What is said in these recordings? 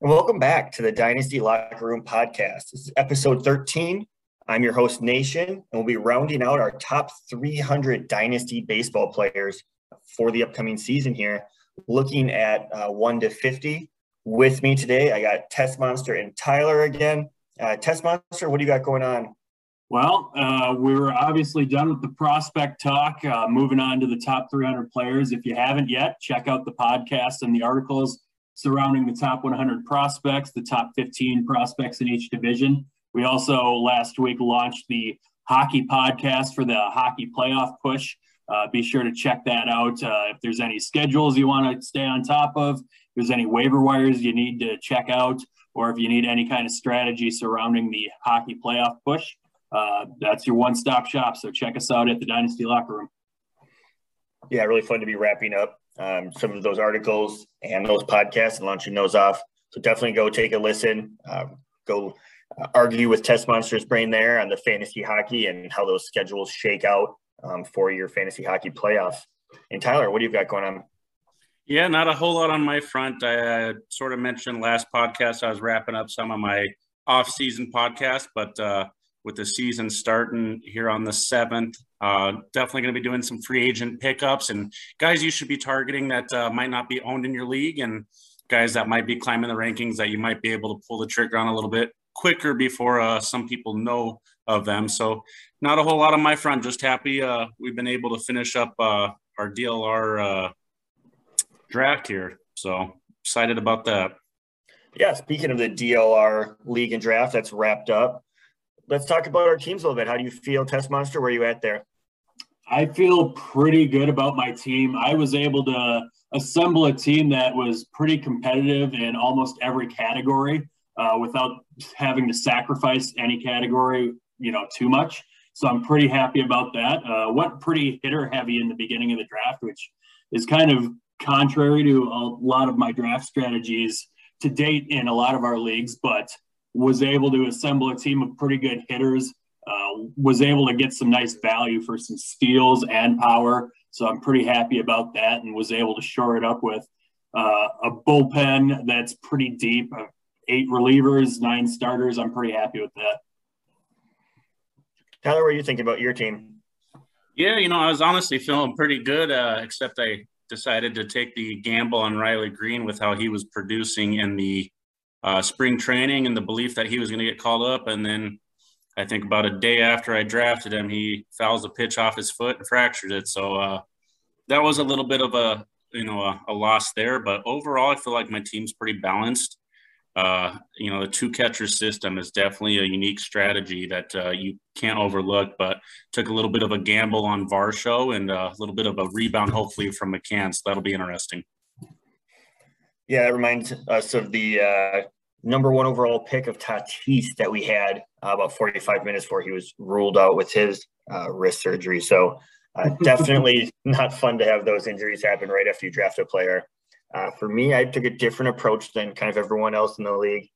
And welcome back to the Dynasty Locker Room podcast. This is episode 13. I'm your host, Nation, and we'll be rounding out our top 300 Dynasty baseball players for the upcoming season here, looking at uh, 1 to 50. With me today, I got Tessmonster and Tyler again. Uh, Tessmonster, what do you got going on? Well, uh, we're obviously done with the prospect talk. Uh, moving on to the top 300 players. If you haven't yet, check out the podcast and the articles surrounding the top 100 prospects, the top 15 prospects in each division. We also last week launched the hockey podcast for the hockey playoff push. Uh, be sure to check that out. Uh, if there's any schedules you want to stay on top of, if there's any waiver wires you need to check out, or if you need any kind of strategy surrounding the hockey playoff push, uh, that's your one stop shop. So check us out at the Dynasty Locker Room. Yeah, really fun to be wrapping up um, some of those articles and those podcasts and launching those off. So definitely go take a listen. Um, go uh, argue with Tessmonster's brain there on the fantasy hockey and how those schedules shake out um, for your fantasy hockey playoffs. And Tyler, what do you got going on? Yeah, not a whole lot on my front. I uh, sort of mentioned last podcast I was wrapping up some of my off-season podcasts, but uh, with the season starting here on the seventh, uh, definitely going to be doing some free agent pickups and guys you should be targeting that uh, might not be owned in your league and guys that might be climbing the rankings that you might be able to pull the trigger on a little bit quicker before uh, some people know of them. So not a whole lot on my front. Just happy uh, we've been able to finish up uh, our DLR uh, draft here. So excited about that. Yeah, speaking of the DLR league and draft, that's wrapped up let's talk about our teams a little bit. How do you feel, Tessmonster? Where are you at there? I feel pretty good about my team. I was able to assemble a team that was pretty competitive in almost every category uh, without having to sacrifice any category, you know, too much. So I'm pretty happy about that. Uh, went pretty hitter heavy in the beginning of the draft, which is kind of contrary to a lot of my draft strategies to date in a lot of our leagues, but was able to assemble a team of pretty good hitters. Uh, was able to get some nice value for some steals and power. So I'm pretty happy about that, and was able to shore it up with uh, a bullpen that's pretty deep. Uh, eight relievers, nine starters. I'm pretty happy with that. Tyler, what are you thinking about your team? Yeah, you know, I was honestly feeling pretty good, uh, except I decided to take the gamble on Riley Greene with how he was producing in the uh, spring training and the belief that he was going to get called up. And then I think about a day after I drafted him, he fouls a pitch off his foot and fractured it. So uh, that was a little bit of a you know a, a, loss there. But overall, I feel like my team's pretty balanced. Uh, you know, the two catcher system is definitely a unique strategy that uh, you can't overlook. But took a little bit of a gamble on Varsho and a little bit of a rebound, hopefully from McCann. So that'll be interesting. Yeah, that reminds us of the uh, number one overall pick of Tatis that we had uh, about 45 minutes before he was ruled out with his uh, wrist surgery. So uh, definitely not fun to have those injuries happen right after you draft a player. Uh, for me, I took a different approach than kind of everyone else in the league.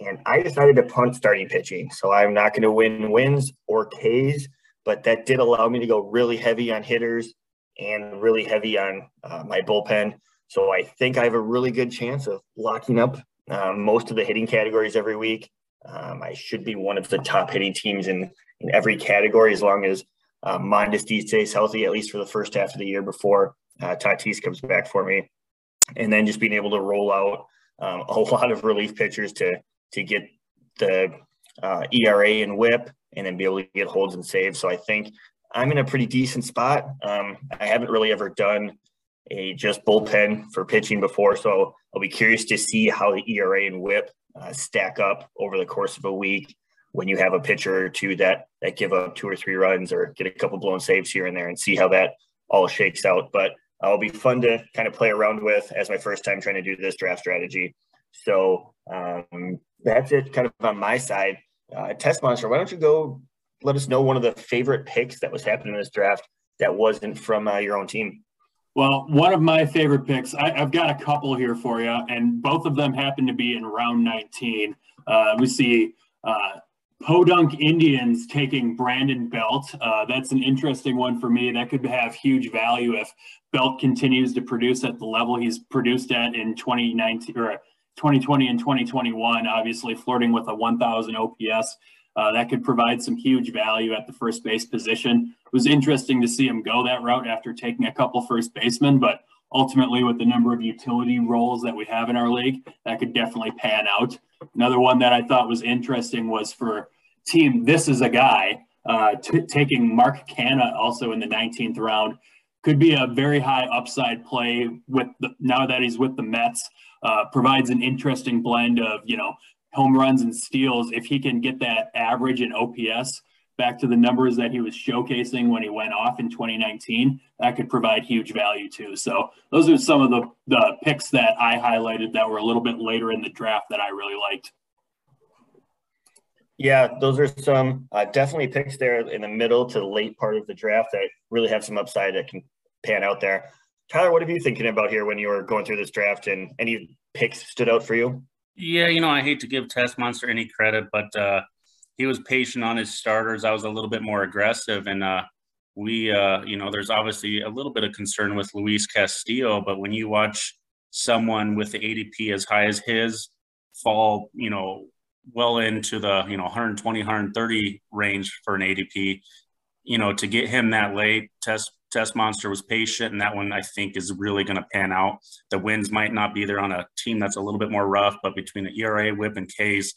And I decided to punt starting pitching. So I'm not going to win wins or Ks, but that did allow me to go really heavy on hitters and really heavy on uh, my bullpen. So I think I have a really good chance of locking up um, most of the hitting categories every week. Um, I should be one of the top hitting teams in in every category as long as uh, Mondesi stays healthy at least for the first half of the year before uh, Tatis comes back for me, and then just being able to roll out um, a lot of relief pitchers to to get the uh, ERA and WHIP, and then be able to get holds and saves. So I think I'm in a pretty decent spot. Um, I haven't really ever done a just bullpen for pitching before. So I'll be curious to see how the ERA and WHIP uh, stack up over the course of a week when you have a pitcher or two that that give up two or three runs or get a couple blown saves here and there, and see how that all shakes out. But uh, it'll be fun to kind of play around with as my first time trying to do this draft strategy. So um, that's it, kind of on my side. Uh, Tessmonster, why don't you go let us know one of the favorite picks that was happening in this draft that wasn't from uh, your own team? Well, one of my favorite picks, I, have got a couple here for you, and both of them happen to be in round 19. Uh, we see uh, Podunk Indians taking Brandon Belt. Uh, that's an interesting one for me. That could have huge value if Belt continues to produce at the level he's produced at in 2019 or 2020 and 2021, obviously flirting with a 1,000 OPS. Uh, that could provide some huge value at the first base position. It was interesting to see him go that route after taking a couple first basemen, but ultimately, with the number of utility roles that we have in our league, that could definitely pan out. Another one that I thought was interesting was for team. This is a guy uh, t- taking Mark Canha also in the 19th round. Could be a very high upside play with the, now that he's with the Mets. Uh, provides an interesting blend of you know home runs and steals. If he can get that average in OPS back to the numbers that he was showcasing when he went off in 2019, that could provide huge value too. So those are some of the the picks that I highlighted that were a little bit later in the draft that I really liked. Yeah, those are some uh, definitely picks there in the middle to the late part of the draft that really have some upside that can pan out there. Tyler, what have you thinking about here when you were going through this draft and any picks stood out for you? Yeah, you know, I hate to give Tessmonster any credit, but uh, he was patient on his starters. I was a little bit more aggressive, and uh, we, uh, you know, there's obviously a little bit of concern with Luis Castillo, but when you watch someone with the ADP as high as his fall, you know, well into the you know 120 130 range for an adp you know to get him that late test Tessmonster was patient and that one i think is really going to pan out the wins might not be there on a team that's a little bit more rough but between the era whip and k's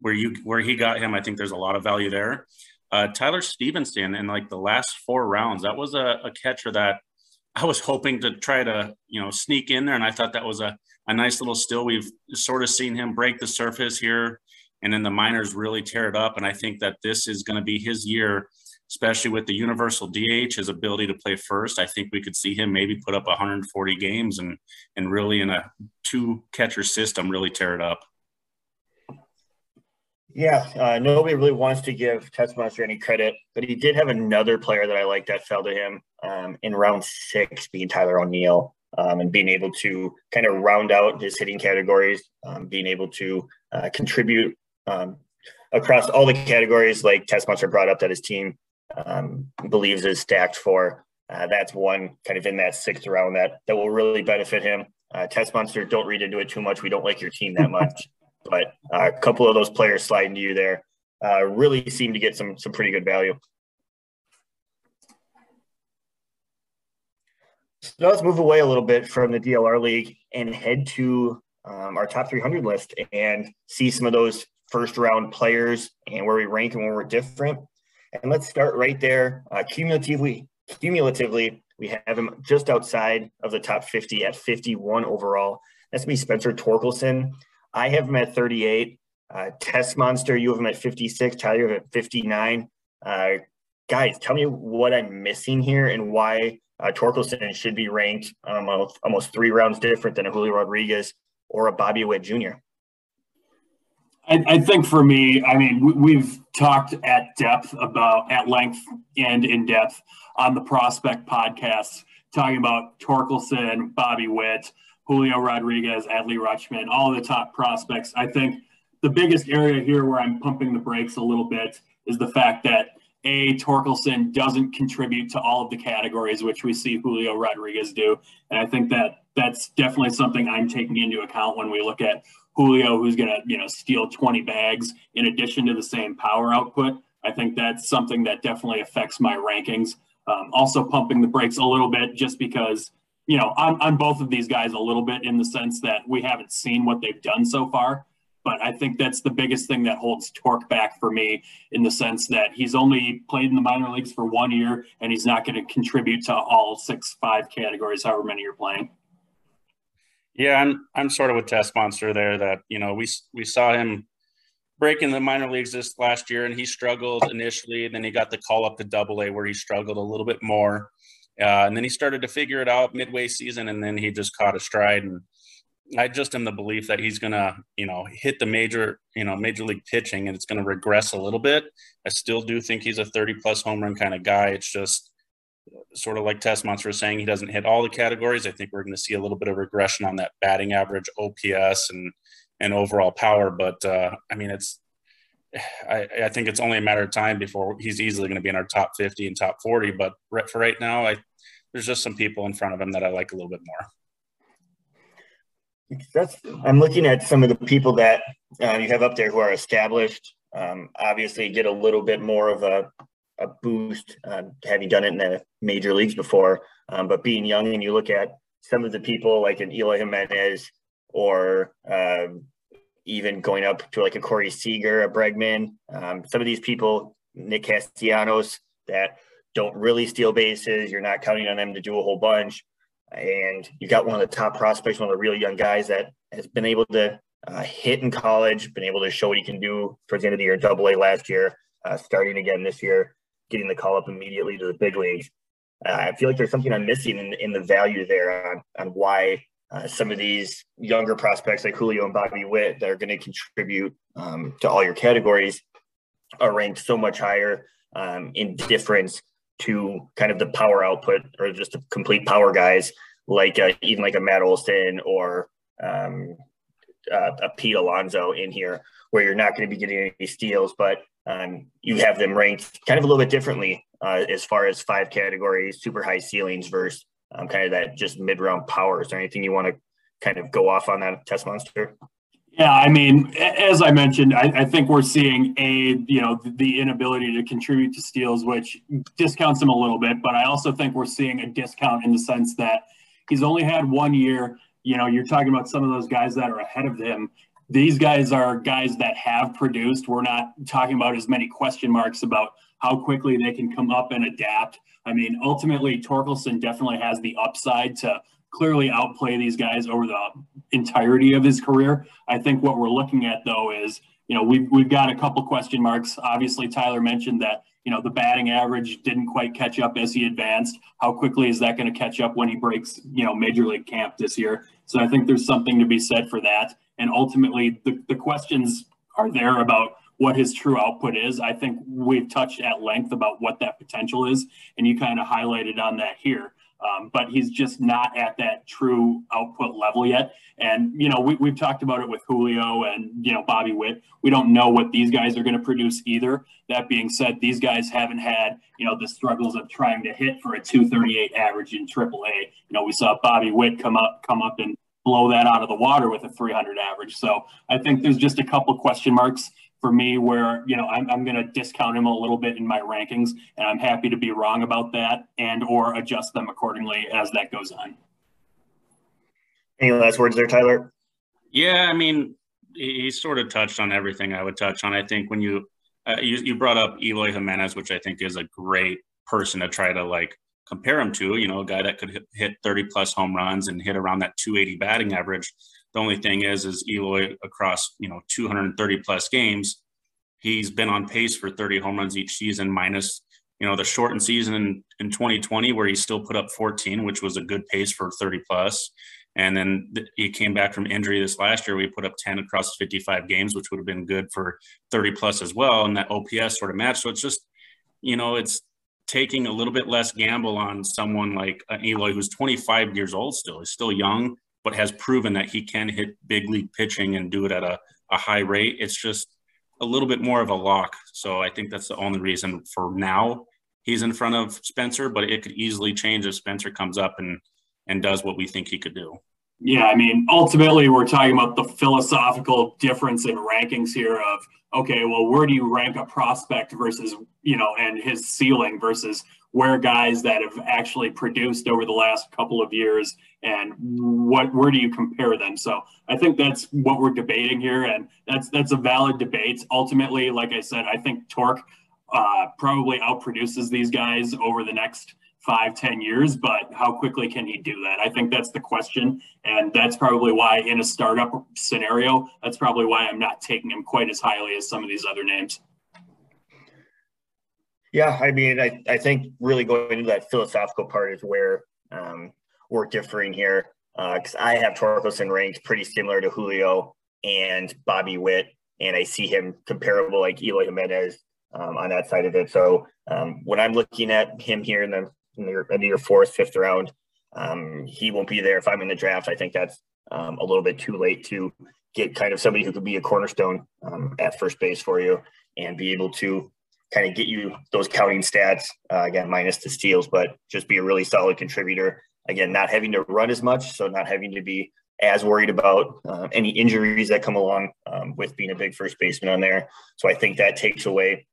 where you where he got him i think there's a lot of value there uh, tyler stephenson in like the last four rounds that was a, a catcher that i was hoping to try to you know sneak in there and i thought that was a, a nice little still we've sort of seen him break the surface here and then the minors really tear it up. And I think that this is going to be his year, especially with the universal DH, his ability to play first. I think we could see him maybe put up 140 games and and really in a two catcher system really tear it up. Yeah, uh, nobody really wants to give Tessmonster any credit, but he did have another player that I like that fell to him um, in round six, being Tyler O'Neill. Um, and being able to kind of round out his hitting categories, um, being able to uh, contribute um, across all the categories, like Tessmonster brought up that his team um, believes is stacked for. Uh, that's one kind of in that sixth round that that will really benefit him. Uh, Tessmonster, don't read into it too much. We don't like your team that much, but uh, a couple of those players sliding to you there uh, really seem to get some some pretty good value. So now let's move away a little bit from the DLR League and head to um, our top 300 list and see some of those first round players and where we rank and where we're different. And let's start right there. Uh, cumulatively, cumulatively, we have him just outside of the top 50 at 51 overall. That's me, Spencer Torkelson. I have him at 38. Uh, Tessmonster, you have him at 56. Tyler, you have at 59. Uh, guys, tell me what I'm missing here and why uh, Torkelson should be ranked um, almost three rounds different than a Julio Rodriguez or a Bobby Witt Jr. I, I, think for me, I mean, we've talked at depth about, at length and in depth on the Prospect podcast, talking about Torkelson, Bobby Witt, Julio Rodriguez, Adley Rutschman, all the top prospects. I think the biggest area here where I'm pumping the brakes a little bit is the fact that a Torkelson doesn't contribute to all of the categories which we see Julio Rodriguez do, and I think that that's definitely something I'm taking into account when we look at Julio, who's going to, you know, steal 20 bags in addition to the same power output. I think that's something that definitely affects my rankings. Um, also pumping the brakes a little bit just because, you know, I'm, I'm both of these guys a little bit in the sense that we haven't seen what they've done so far. But I think that's the biggest thing that holds Torque back for me in the sense that he's only played in the minor leagues for one year and he's not going to contribute to all six, five categories, however many you're playing. Yeah, I'm I'm sort of with Tessmonster there. That you know we we saw him break in the minor leagues this last year, and he struggled initially. And then he got the call up to Double A, where he struggled a little bit more. Uh, and then he started to figure it out midway season, and then he just caught a stride. And I just am the belief that he's gonna, you know, hit the major, you know, major league pitching, and it's gonna regress a little bit. I still do think he's a 30 plus home run kind of guy. It's just sort of like Tessmonster is saying, he doesn't hit all the categories. I think we're going to see a little bit of regression on that batting average, OPS, and and overall power. But uh, I mean, it's I, I, think it's only a matter of time before he's easily going to be in our top 50 and top 40. But for right now, I there's just some people in front of him that I like a little bit more. That's I'm looking at some of the people that uh, you have up there who are established. Um, obviously, get a little bit more of a, a boost uh, having done it in the major leagues before. Um, but being young, and you look at some of the people like an Eloy Jimenez or um, even going up to like a Corey Seager, a Bregman, um, some of these people, Nick Castellanos, that don't really steal bases. You're not counting on them to do a whole bunch. And you got one of the top prospects, one of the real young guys that has been able to uh, hit in college, been able to show what he can do towards the end of the year double A last year, uh, starting again this year, getting the call up immediately to the big leagues. Uh, I feel like there's something I'm missing in, in the value there on, on why uh, some of these younger prospects like Julio and Bobby Witt that are going to contribute um, to all your categories are ranked so much higher um, in difference to kind of the power output or just the complete power guys like uh, even like a Matt Olson or um, uh, a Pete Alonso in here, where you're not going to be getting any steals, but um, you have them ranked kind of a little bit differently uh, as far as five categories, super high ceilings versus um, kind of that just mid round power. Is there anything you want to kind of go off on that Tessmonster? Yeah, I mean, as I mentioned, I, I, think we're seeing a you know the inability to contribute to steals, which discounts him a little bit. But I also think we're seeing a discount in the sense that he's only had one year. You know, you're talking about some of those guys that are ahead of him. These guys are guys that have produced. We're not talking about as many question marks about how quickly they can come up and adapt. I mean, ultimately, Torkelson definitely has the upside to clearly outplay these guys over the entirety of his career. I think what we're looking at though is, you know, we've we've got a couple question marks. Obviously, Tyler mentioned that you know the batting average didn't quite catch up as he advanced. How quickly is that going to catch up when he breaks you know major league camp this year? So I think there's something to be said for that. And ultimately, the, the questions are there about what his true output is. I think we've touched at length about what that potential is, and you kind of highlighted on that here. Um, but he's just not at that true output level yet. And, you know, we, we've talked about it with Julio and, you know, Bobby Witt. We don't know what these guys are going to produce either. That being said, these guys haven't had, you know, the struggles of trying to hit for a 238 average in AAA. You know, we saw Bobby Witt come up, come up and blow that out of the water with a 300 average. So I think there's just a couple question marks for me where you know I'm, I'm going to discount him a little bit in my rankings and i'm happy to be wrong about that and or adjust them accordingly as that goes on. Any last words there tyler? Yeah i mean he sort of touched on everything i would touch on. I think when you uh, you, you brought up eloy jimenez which i think is a great person to try to like compare him to you know a guy that could hit, hit 30 plus home runs and hit around that 280 batting average the only thing is, is Eloy across you know 230 plus games, he's been on pace for 30 home runs each season, minus you know the shortened season in, in 2020 where he still put up 14, which was a good pace for 30 plus. And then he came back from injury this last year. We put up 10 across 55 games, which would have been good for 30 plus as well. And that OPS sort of matched. So it's just, you know, it's taking a little bit less gamble on someone like uh, Eloy, who's 25 years old still. He's still young but has proven that he can hit big league pitching and do it at a, a high rate. It's just a little bit more of a lock. So I think that's the only reason for now he's in front of Spencer, but it could easily change if Spencer comes up and and does what we think he could do. Yeah, I mean, ultimately, we're talking about the philosophical difference in rankings here of, okay, well, where do you rank a prospect versus, you know, and his ceiling versus where guys that have actually produced over the last couple of years and what where do you compare them? So i think that's what we're debating here and that's that's a valid debate. Ultimately like i said i think torque uh, probably outproduces these guys over the next five ten years but how quickly can he do that i think that's the question and that's probably why in a startup scenario that's probably why i'm not taking him quite as highly as some of these other names yeah, I mean, I, I think really going into that philosophical part is where um, we're differing here. Because uh, I have Torkelson ranked pretty similar to Julio and Bobby Witt, and I see him comparable like Eloy Jimenez um, on that side of it. So um, when I'm looking at him here in the in in your fourth, fifth round, um, he won't be there if I'm in the draft. I think that's um, a little bit too late to get kind of somebody who could be a cornerstone um, at first base for you and be able to kind of get you those counting stats uh, again minus the steals but just be a really solid contributor again not having to run as much so not having to be as worried about uh, any injuries that come along um, with being a big first baseman on there. So I think that takes away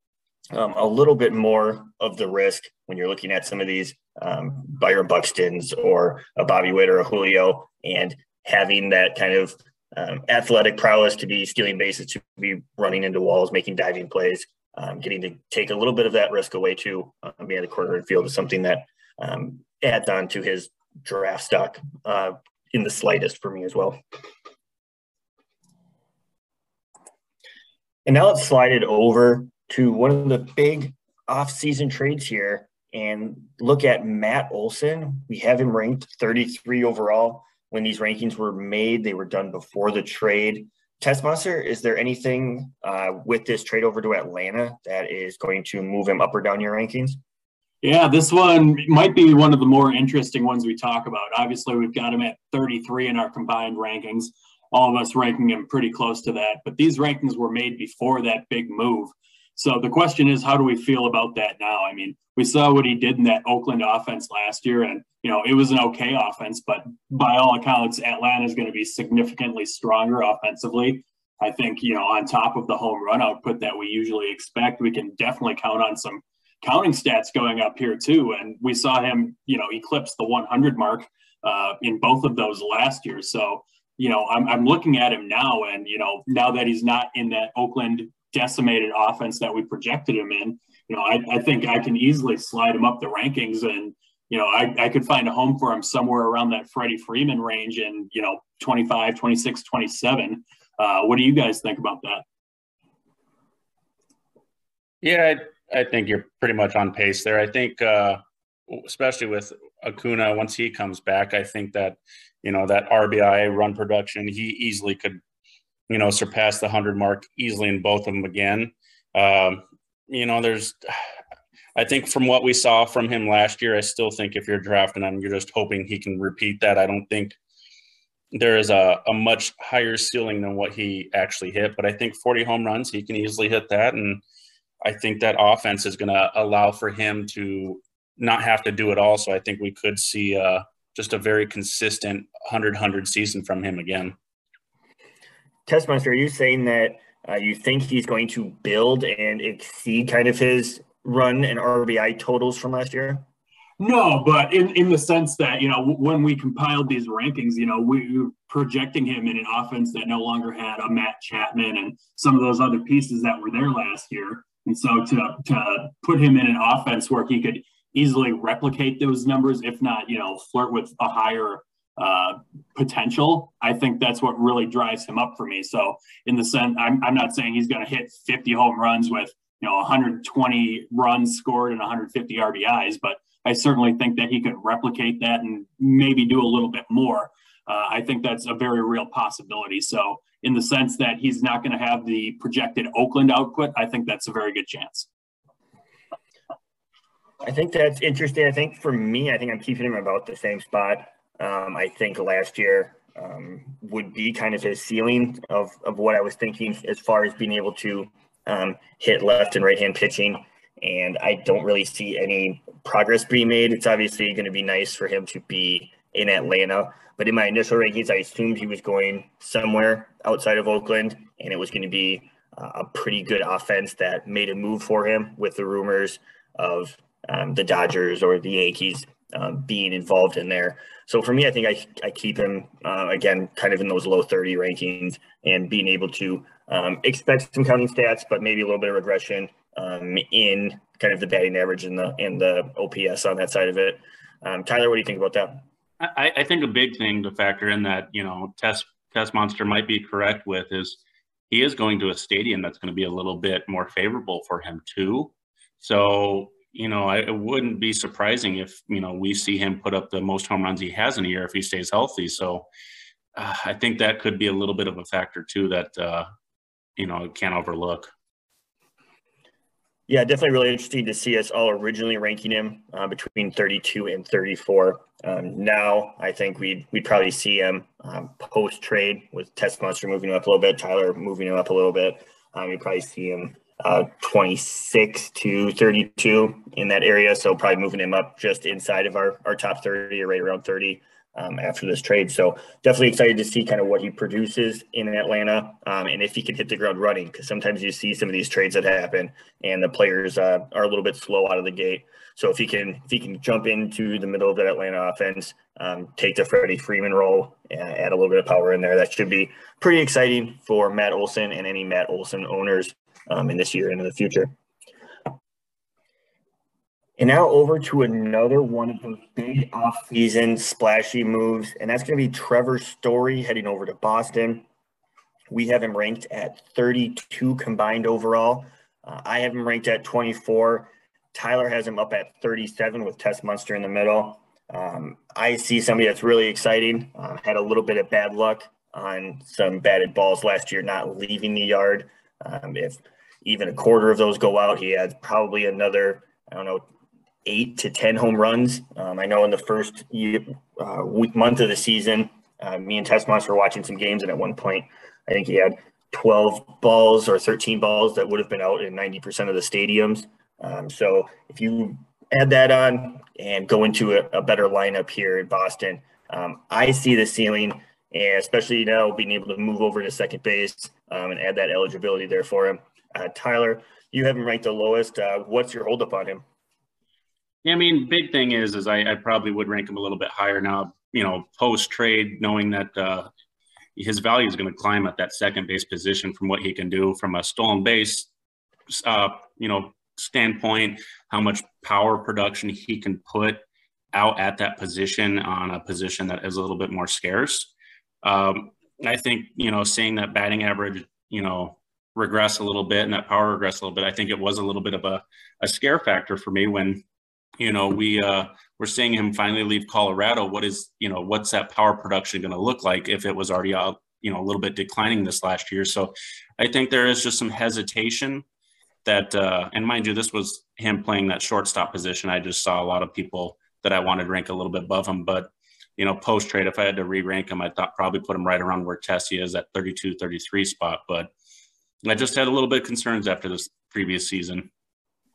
um, a little bit more of the risk when you're looking at some of these um, Byron Buxtons or a Bobby Witt or a Julio and having that kind of um, athletic prowess to be stealing bases, to be running into walls, making diving plays, um, getting to take a little bit of that risk away too uh, being the corner field is something that um, adds on to his draft stock uh, in the slightest for me as well. And now slide it over to one of the big off-season trades here and look at Matt Olson. We have him ranked 33 overall. When these rankings were made, they were done before the trade. Tessmonster, is there anything uh, with this trade over to Atlanta that is going to move him up or down your rankings? Yeah, this one might be one of the more interesting ones we talk about. Obviously, we've got him at 33 in our combined rankings, all of us ranking him pretty close to that. But these rankings were made before that big move. So the question is, how do we feel about that now? I mean, we saw what he did in that Oakland offense last year, and you know it was an okay offense, but by all accounts, Atlanta is going to be significantly stronger offensively. I think you know on top of the home run output that we usually expect, we can definitely count on some counting stats going up here too. And we saw him, you know, eclipse the 100 mark uh, in both of those last year. So you know, I'm, I'm looking at him now, and you know, now that he's not in that Oakland decimated offense that we projected him in, you know, I, I think I can easily slide him up the rankings and, you know, I, I could find a home for him somewhere around that Freddie Freeman range in, you know, 25, 26, 27. Uh, what do you guys think about that? Yeah, I, I think you're pretty much on pace there. I think, uh, especially with Acuna, once he comes back, I think that, you know, that RBI run production, he easily could you know, surpass the 100 mark easily in both of them again. Um, you know, there's, I think from what we saw from him last year, I still think if you're drafting him, you're just hoping he can repeat that. I don't think there is a, a much higher ceiling than what he actually hit, but I think 40 home runs, he can easily hit that. And I think that offense is going to allow for him to not have to do it all. So I think we could see uh, just a very consistent 100 100 season from him again. Testmaster, are you saying that uh, you think he's going to build and exceed kind of his run and RBI totals from last year? No, but in, in the sense that, you know, when we compiled these rankings, you know, we were projecting him in an offense that no longer had a Matt Chapman and some of those other pieces that were there last year. And so to, to put him in an offense where he could easily replicate those numbers, if not, you know, flirt with a higher uh, potential, I think that's what really drives him up for me. So in the sense, I'm, I'm not saying he's going to hit 50 home runs with, you know, 120 runs scored and 150 RBIs, but I certainly think that he could replicate that and maybe do a little bit more. Uh, I think that's a very real possibility. So in the sense that he's not going to have the projected Oakland output, I think that's a very good chance. I think that's interesting. I think for me, I think I'm keeping him about the same spot. Um, I think last year um, would be kind of his ceiling of, of what I was thinking as far as being able to um, hit left and right hand pitching. And I don't really see any progress being made. It's obviously going to be nice for him to be in Atlanta. But in my initial rankings, I assumed he was going somewhere outside of Oakland, and it was going to be uh, a pretty good offense that made a move for him with the rumors of um, the Dodgers or the Yankees um, being involved in there. So for me, I think I, I keep him uh, again kind of in those low 30 rankings and being able to um, expect some counting stats, but maybe a little bit of regression um, in kind of the batting average and the and the OPS on that side of it. Um, Tyler, what do you think about that? I, I think a big thing to factor in that you know test Tessmonster might be correct with is he is going to a stadium that's going to be a little bit more favorable for him too. So you know, I, it wouldn't be surprising if, you know, we see him put up the most home runs he has in a year if he stays healthy. So uh, I think that could be a little bit of a factor too that, uh, you know, can't overlook. Yeah, definitely really interesting to see us all originally ranking him uh, between 32 and 34. Um, now, I think we'd we'd probably see him um, post trade with Tessmonster moving him up a little bit, Tyler moving him up a little bit. Um, you'd probably see him uh, 26 to 32 in that area. So probably moving him up just inside of our, our top 30 or right around 30 um, after this trade. So definitely excited to see kind of what he produces in Atlanta um, and if he can hit the ground running because sometimes you see some of these trades that happen and the players uh, are a little bit slow out of the gate. So if he can if he can jump into the middle of that Atlanta offense, um, take the Freddie Freeman role, and add a little bit of power in there, that should be pretty exciting for Matt Olson and any Matt Olson owners um, in this year and in the future. And now over to another one of those big off-season splashy moves, and that's going to be Trevor Story heading over to Boston. We have him ranked at 32 combined overall. Uh, I have him ranked at 24. Tyler has him up at 37 with Tessmonster in the middle. Um, I see somebody that's really exciting. Uh, had a little bit of bad luck on some batted balls last year, not leaving the yard. Um, if even a quarter of those go out, he has probably another, I don't know, eight to 10 home runs. Um, I know in the first year, uh, week, month of the season, uh, me and Tess were watching some games, and at one point, I think he had 12 balls or 13 balls that would have been out in 90% of the stadiums. Um, so if you add that on and go into a, a better lineup here in Boston, um, I see the ceiling, and especially now being able to move over to second base um, and add that eligibility there for him. Uh, Tyler, you have him ranked the lowest. Uh, what's your holdup on him? Yeah, I mean, big thing is, is I, I probably would rank him a little bit higher now. You know, post trade, knowing that uh, his value is going to climb at that second base position from what he can do from a stolen base, uh, you know, standpoint, how much power production he can put out at that position on a position that is a little bit more scarce. Um, I think you know, seeing that batting average, you know, regress a little bit and that power regress a little bit, I think it was a little bit of a, a scare factor for me when you know, we uh, we're seeing him finally leave Colorado. What is, you know, what's that power production going to look like if it was already out, you know, a little bit declining this last year? So I think there is just some hesitation that, uh, and mind you, this was him playing that shortstop position. I just saw a lot of people that I wanted to rank a little bit above him, but you know, post trade, if I had to re-rank him, I thought probably put him right around where Tessie is at 32, 33 spot. But I just had a little bit of concerns after this previous season.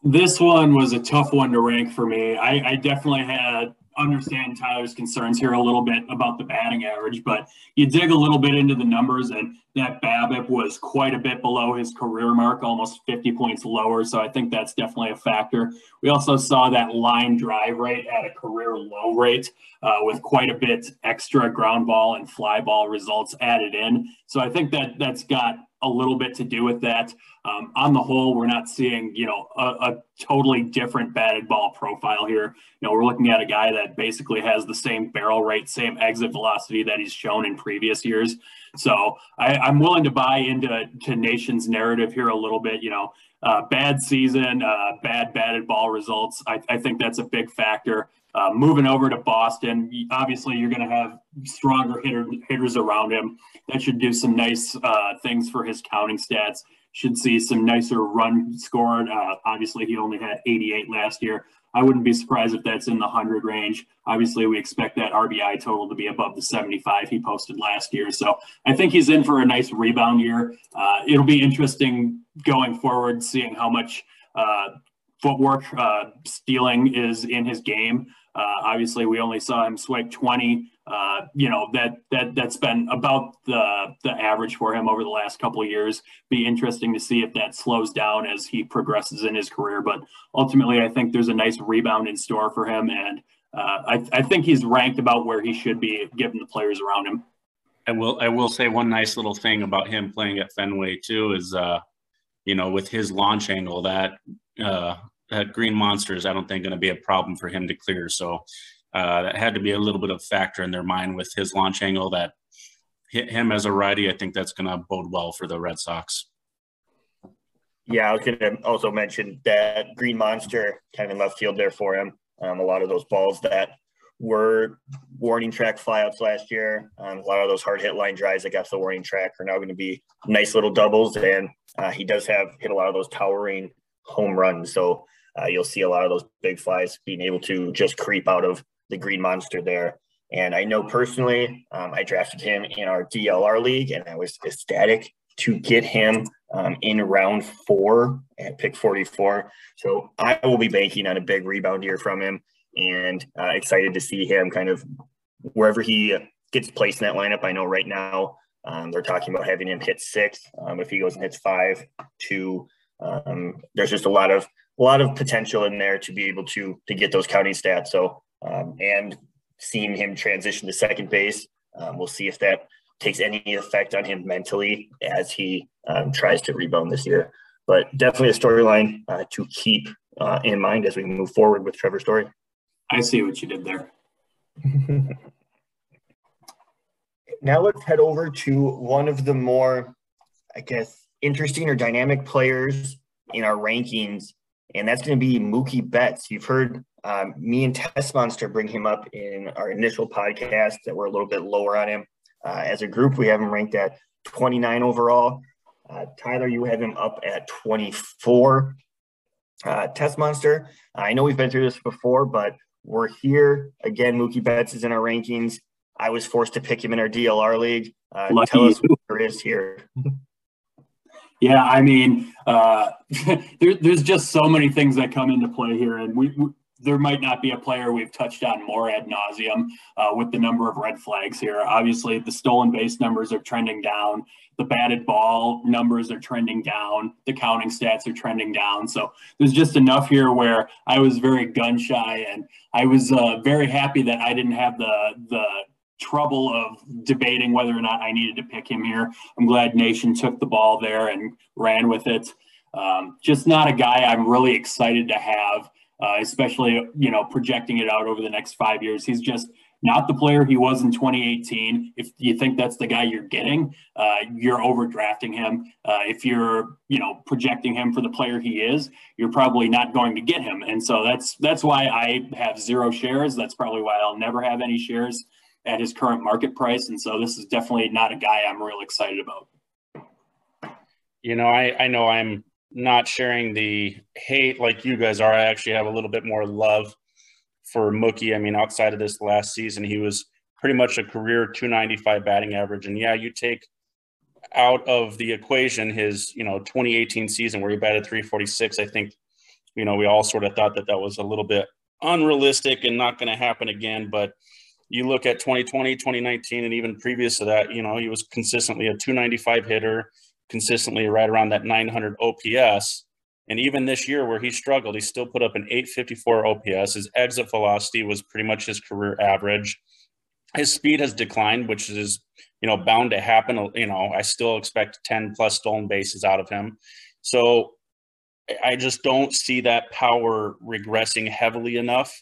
This one was a tough one to rank for me. I, I, definitely had understand Tyler's concerns here a little bit about the batting average, but you dig a little bit into the numbers, and that BABIP was quite a bit below his career mark, almost 50 points lower. So I think that's definitely a factor. We also saw that line drive rate at a career low rate uh, with quite a bit extra ground ball and fly ball results added in. So I think that that's got a little bit to do with that. Um, on the whole, we're not seeing, you know, a, a, totally different batted ball profile here. You know, we're looking at a guy that basically has the same barrel rate, same exit velocity that he's shown in previous years. So I, am willing to buy into to Nation's narrative here a little bit. You know, uh, bad season, uh, bad batted ball results. I, I, think that's a big factor. Uh, moving over to Boston, obviously you're going to have stronger hitter, hitters around him. That should do some nice uh, things for his counting stats. Should see some nicer run scored. Uh, obviously, he only had 88 last year. I wouldn't be surprised if that's in the 100 range. Obviously, we expect that RBI total to be above the 75 he posted last year. So I think he's in for a nice rebound year. Uh, it'll be interesting going forward, seeing how much uh, footwork uh, stealing is in his game. Uh, obviously, we only saw him swipe 20. Uh, you know that that that's been about the the average for him over the last couple of years. Be interesting to see if that slows down as he progresses in his career. But ultimately, I think there's a nice rebound in store for him, and uh, I, I think he's ranked about where he should be given the players around him. I will I will say one nice little thing about him playing at Fenway too is uh, you know with his launch angle that uh, that green monster is, I don't think going to be a problem for him to clear. So uh, that had to be a little bit of factor in their mind with his launch angle that hit him as a righty. I think that's going to bode well for the Red Sox. Yeah, I was going to also mention that green monster kind of left field there for him. Um, a lot of those balls that were warning track flyouts last year. Um, a lot of those hard hit line drives that got to the warning track are now going to be nice little doubles. And uh, he does have hit a lot of those towering home run. So uh, you'll see a lot of those big flies being able to just creep out of the green monster there. And I know personally, um, I drafted him in our DLR league, and I was ecstatic to get him um, in round four at pick 44. So I will be banking on a big rebound here from him, and uh, excited to see him kind of wherever he gets placed in that lineup. I know right now um, they're talking about having him hit six. Um, if he goes and hits five, two, um, there's just a lot of a lot of potential in there to be able to to get those counting stats. So um, and seeing him transition to second base, um, we'll see if that takes any effect on him mentally as he um, tries to rebound this year. But definitely a storyline uh, to keep uh, in mind as we move forward with Trevor Story. I see what you did there. now let's head over to one of the more, I guess, interesting or dynamic players in our rankings, and that's going to be Mookie Betts. You've heard um, me and Tessmonster bring him up in our initial podcast that we're a little bit lower on him. Uh, as a group, we have him ranked at 29 overall. Uh, Tyler, you have him up at 24. Uh, Tessmonster, I know we've been through this before, but we're here. Again, Mookie Betts is in our rankings. I was forced to pick him in our DLR league. Uh, tell us what there is here. yeah, I mean, uh, there, there's just so many things that come into play here, and we, we there might not be a player we've touched on more ad nauseum uh, with the number of red flags here. Obviously, the stolen base numbers are trending down. The batted ball numbers are trending down. The counting stats are trending down. So there's just enough here where I was very gun shy, and I was uh, very happy that I didn't have the the trouble of debating whether or not I needed to pick him here. I'm glad Nation took the ball there and ran with it. Um, just not a guy I'm really excited to have uh, especially you know projecting it out over the next five years. He's just not the player he was in 2018. If you think that's the guy you're getting, uh, you're overdrafting him. Uh, if you're, you know, projecting him for the player he is, you're probably not going to get him. And so that's that's why I have zero shares. That's probably why I'll never have any shares at his current market price. And so this is definitely not a guy I'm real excited about. You know, I I know I'm not sharing the hate like you guys are. I actually have a little bit more love for Mookie. I mean, outside of this last season, he was pretty much a career 295 batting average. And yeah, you take out of the equation his, you know, 2018 season where he batted 346. I think, you know, we all sort of thought that that was a little bit unrealistic and not going to happen again. But you look at 2020, 2019, and even previous to that, you know, he was consistently a 295 hitter consistently right around that 900 OPS. And even this year where he struggled, he still put up an 854 OPS. His exit velocity was pretty much his career average. His speed has declined, which is, you know, bound to happen. You know, I still expect 10 plus stolen bases out of him. So I just don't see that power regressing heavily enough.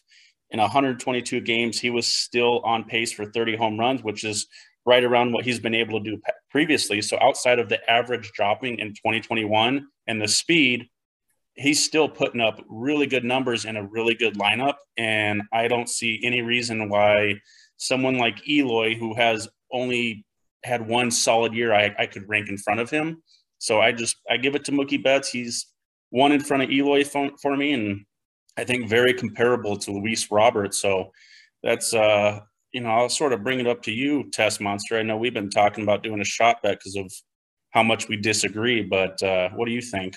In 122 games, he was still on pace for 30 home runs, which is right around what he's been able to do previously. So outside of the average dropping in 2021 and the speed, he's still putting up really good numbers in a really good lineup. And I don't see any reason why someone like Eloy, who has only had one solid year, I, I could rank in front of him. So I just I give it to Mookie Betts. He's one in front of Eloy for, for me, and I think very comparable to Luis Roberts. So that's uh you know, I'll sort of bring it up to you, Tessmonster. I know we've been talking about doing a shot bet because of how much we disagree, but uh, what do you think?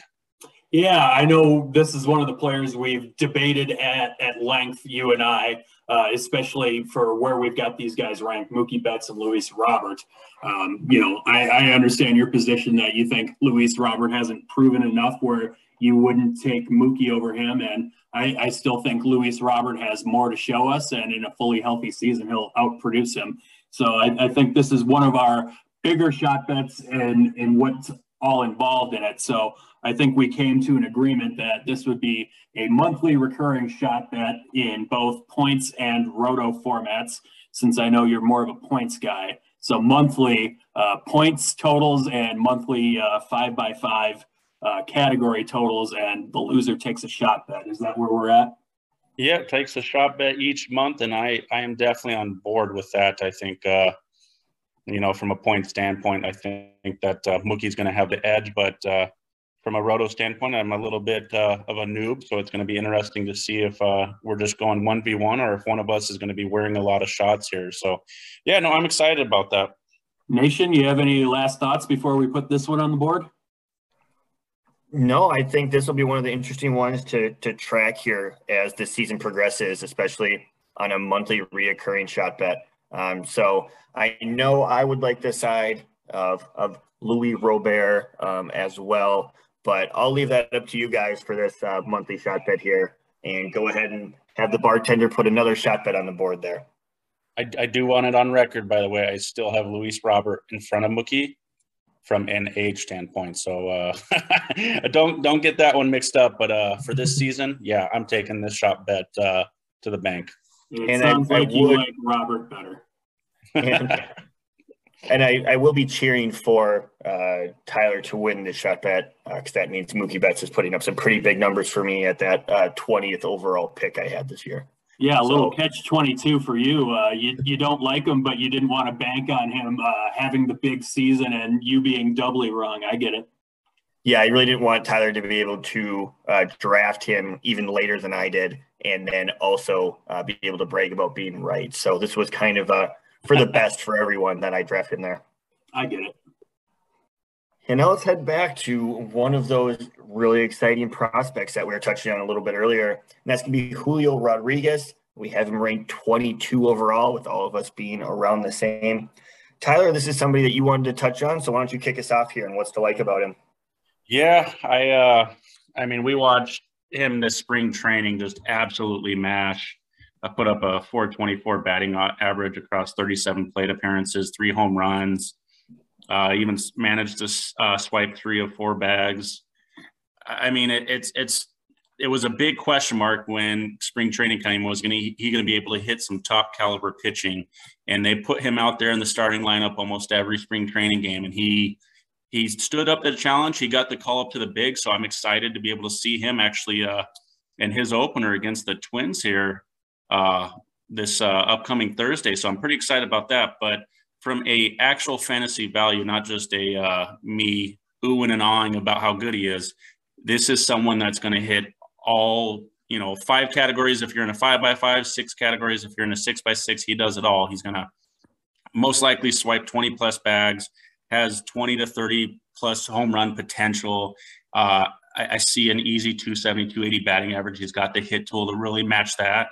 Yeah, I know this is one of the players we've debated at, at length, you and I, uh, especially for where we've got these guys ranked, Mookie Betts and Luis Robert. Um, you know, I, I understand your position that you think Luis Robert hasn't proven enough where you wouldn't take Mookie over him. And I, I still think Luis Robert has more to show us, and in a fully healthy season, he'll outproduce him. So I, I think this is one of our bigger shot bets and and what's all involved in it. So I think we came to an agreement that this would be a monthly recurring shot bet in both points and roto formats, since I know you're more of a points guy. So monthly uh, points totals and monthly uh, five by five uh, category totals, and the loser takes a shot bet. Is that where we're at? Yeah, it takes a shot bet each month, and I I am definitely on board with that. I think uh, you know from a point standpoint, I think that uh, Mookie's going to have the edge, but uh, from a roto standpoint, I'm a little bit uh, of a noob, so it's going to be interesting to see if uh, we're just going one v one or if one of us is going to be wearing a lot of shots here. So, yeah, no, I'm excited about that. Nation, you have any last thoughts before we put this one on the board? No, I think this will be one of the interesting ones to to track here as the season progresses, especially on a monthly reoccurring shot bet. Um, so I know I would like the side of, of Luis Robert um, as well, but I'll leave that up to you guys for this uh, monthly shot bet here and go ahead and have the bartender put another shot bet on the board there. I, I do want it on record, by the way. I still have Luis Robert in front of Mookie from an age standpoint. So uh, don't don't get that one mixed up. But uh, for this season, yeah, I'm taking this shot bet uh, to the bank. It and sounds I, like I you would, like Robert better. and, and I, I, will be cheering for uh, Tyler to win this shot bet because uh, that means Mookie Betts is putting up some pretty big numbers for me at that 20th uh, overall pick I had this year. Yeah, a so, little catch 22 for you. Uh, you. You don't like him, but you didn't want to bank on him uh, having the big season and you being doubly wrong. I get it. Yeah, I really didn't want Tyler to be able to uh, draft him even later than I did, and then also uh, be able to brag about being right. So this was kind of uh, for the best for everyone that I drafted in there. I get it. And now let's head back to one of those really exciting prospects that we were touching on a little bit earlier. And that's going to be Julio Rodriguez. We have him ranked 22 overall, with all of us being around the same. Tyler, this is somebody that you wanted to touch on, so why don't you kick us off here and what's to like about him? Yeah, I uh I mean, we watched him this spring training just absolutely mash. I put up a 424 batting average across 37 plate appearances, three home runs, uh, even managed to uh, swipe three of four bags. I mean, it, it's it's it was a big question mark when spring training came. Was going to he going to be able to hit some top caliber pitching? And they put him out there in the starting lineup almost every spring training game, and he he stood up to the challenge. He got the call up to the big, so I'm excited to be able to see him actually uh, in his opener against the Twins here uh, this uh, upcoming Thursday. So I'm pretty excited about that. But from a actual fantasy value, not just a uh, me oohing and awing about how good he is. This is someone that's going to hit all you know five categories if you're in a five by five, six categories if you're in a six by six. He does it all. He's going to most likely swipe 20 plus bags, has 20 to 30 plus home run potential. Uh, I, I see an easy 270, 280 batting average. He's got the hit tool to really match that.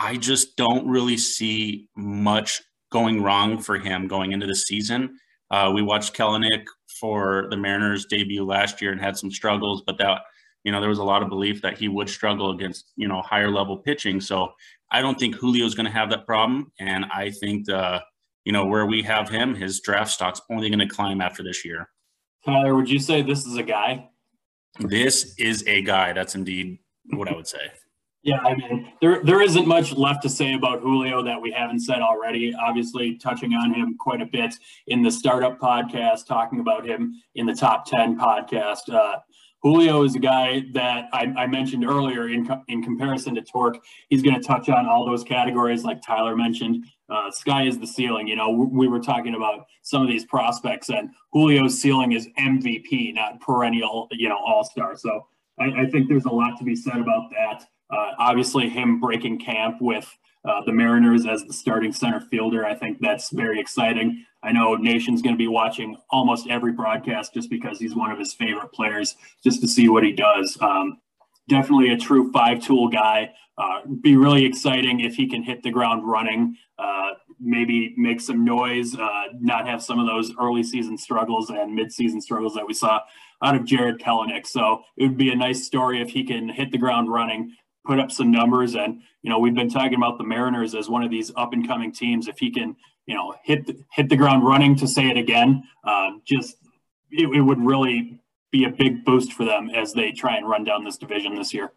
I just don't really see much going wrong for him going into the season. Uh, we watched Kelenic for the Mariners debut last year and had some struggles, but that you know there was a lot of belief that he would struggle against you know higher level pitching. So I don't think Julio is going to have that problem, and I think uh, you know where we have him, his draft stock's only going to climb after this year. Tyler, would you say this is a guy? This is a guy. That's indeed what I would say. Yeah, I mean, there there isn't much left to say about Julio that we haven't said already. Obviously, touching on him quite a bit in the startup podcast, talking about him in the top ten podcast. Uh, Julio is a guy that I, I mentioned earlier in in comparison to Tork. He's going to touch on all those categories, like Tyler mentioned. Uh, sky is the ceiling. You know, we were talking about some of these prospects, and Julio's ceiling is MVP, not perennial, you know, all star. So I, I think there's a lot to be said about that. Uh, obviously, him breaking camp with uh, the Mariners as the starting center fielder, I think that's very exciting. I know Nation's going to be watching almost every broadcast just because he's one of his favorite players, just to see what he does. Um, definitely a true five tool guy. Uh, be really exciting if he can hit the ground running, uh, maybe make some noise, uh, not have some of those early season struggles and mid season struggles that we saw out of Jarred Kelenic. So it would be a nice story if he can hit the ground running, put up some numbers. And, you know, we've been talking about the Mariners as one of these up and coming teams. If he can, you know, hit, the, hit the ground running to say it again, um, just, it, it would really be a big boost for them as they try and run down this division this year.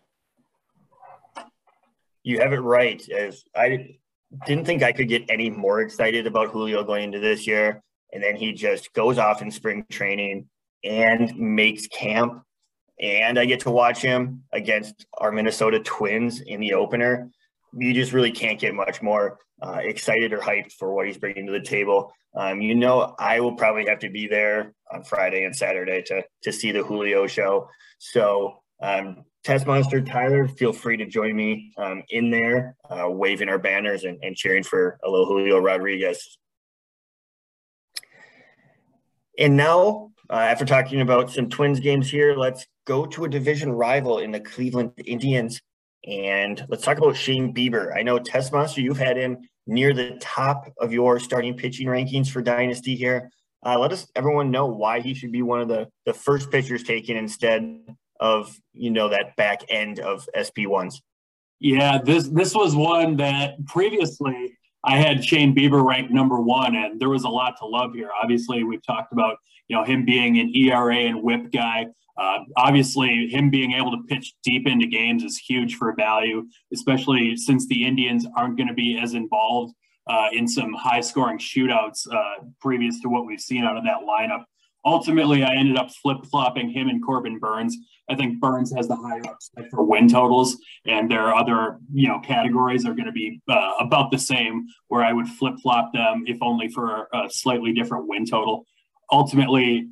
You have it right. As I didn't think I could get any more excited about Julio going into this year. And then he just goes off in spring training and makes camp and I get to watch him against our Minnesota Twins in the opener. You just really can't get much more uh, excited or hyped for what he's bringing to the table. Um, you know, I will probably have to be there on Friday and Saturday to to see the Julio show. So, um, Tessmonster Tyler, feel free to join me um, in there, uh, waving our banners and, and cheering for a little Julio Rodriguez. And now uh, after talking about some Twins games here, let's go to a division rival in the Cleveland Indians. And let's talk about Shane Bieber. I know Tessmonster, you've had him near the top of your starting pitching rankings for Dynasty here. Uh, let us everyone know why he should be one of the the first pitchers taken instead of you know that back end of SP ones. Yeah, this this was one that previously I had Shane Bieber ranked number one, and there was a lot to love here. Obviously, we've talked about you know him being an ERA and WHIP guy. Uh, obviously, him being able to pitch deep into games is huge for value, especially since the Indians aren't going to be as involved uh, in some high scoring shootouts uh, previous to what we've seen out of that lineup. Ultimately, I ended up flip flopping him and Corbin Burnes. I think Burnes has the higher upside for win totals, and their other you know categories are going to be uh, about the same. Where I would flip flop them, if only for a slightly different win total. Ultimately,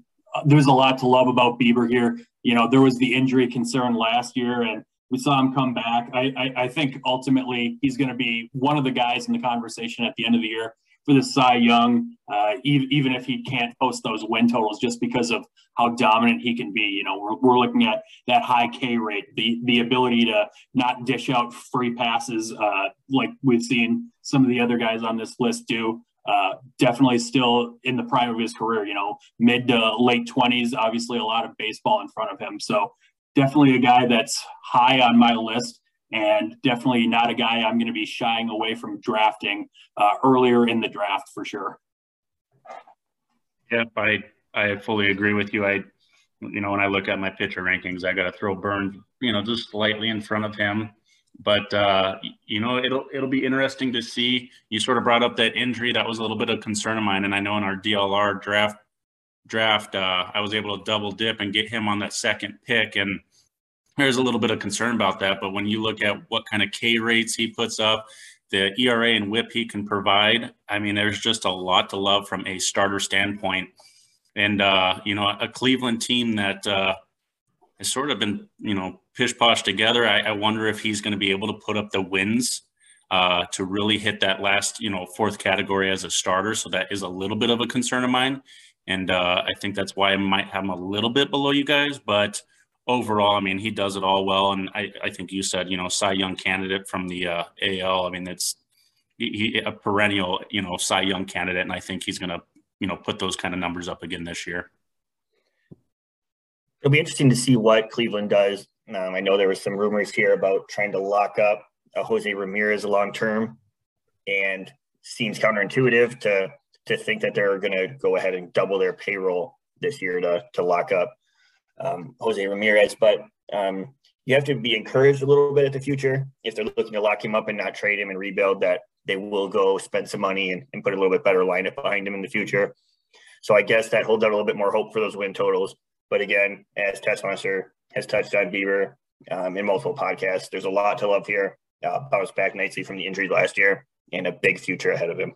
there's a lot to love about Bieber here. You know, there was the injury concern last year, and we saw him come back. I, I, I think ultimately he's going to be one of the guys in the conversation at the end of the year for the Cy Young, uh, even, even if he can't post those win totals just because of how dominant he can be. You know, we're, we're looking at that high K rate, the, the ability to not dish out free passes uh, like we've seen some of the other guys on this list do. Uh, definitely still in the prime of his career, you know, mid to late 20s, obviously a lot of baseball in front of him. So definitely a guy that's high on my list and definitely not a guy I'm going to be shying away from drafting uh, earlier in the draft for sure. Yep, I I fully agree with you. I, you know, when I look at my pitcher rankings, I got to throw Burnes, you know, just slightly in front of him. But uh, you know, it'll it'll be interesting to see. You sort of brought up that injury. That was a little bit of concern of mine, and I know in our DLR draft draft, uh, I was able to double dip and get him on that second pick. And there's a little bit of concern about that. But when you look at what kind of K rates he puts up, the ERA and whip he can provide, I mean, there's just a lot to love from a starter standpoint. And, uh, you know, a Cleveland team that uh, has sort of been, you know, pish posh together. I, I wonder if he's going to be able to put up the wins uh, to really hit that last, you know, fourth category as a starter. So that is a little bit of a concern of mine. And uh, I think that's why I might have him a little bit below you guys. But overall, I mean, he does it all well. And I, I think you said, you know, Cy Young candidate from the uh, AL. I mean, it's he, a perennial, you know, Cy Young candidate. And I think he's going to, you know, put those kind of numbers up again this year. It'll be interesting to see what Cleveland does. Um, I know there was some rumors here about trying to lock up uh, Jose Ramirez long term, and seems counterintuitive to to think that they're going to go ahead and double their payroll this year to, to lock up um, Jose Ramirez. But um, you have to be encouraged a little bit at the future if they're looking to lock him up and not trade him and rebuild that they will go spend some money and, and put a little bit better lineup behind him in the future. So I guess that holds out a little bit more hope for those win totals. But again, as Tessmonster has touched on Bieber um, in multiple podcasts, there's a lot to love here. Uh, bounced back nicely from the injury last year and a big future ahead of him.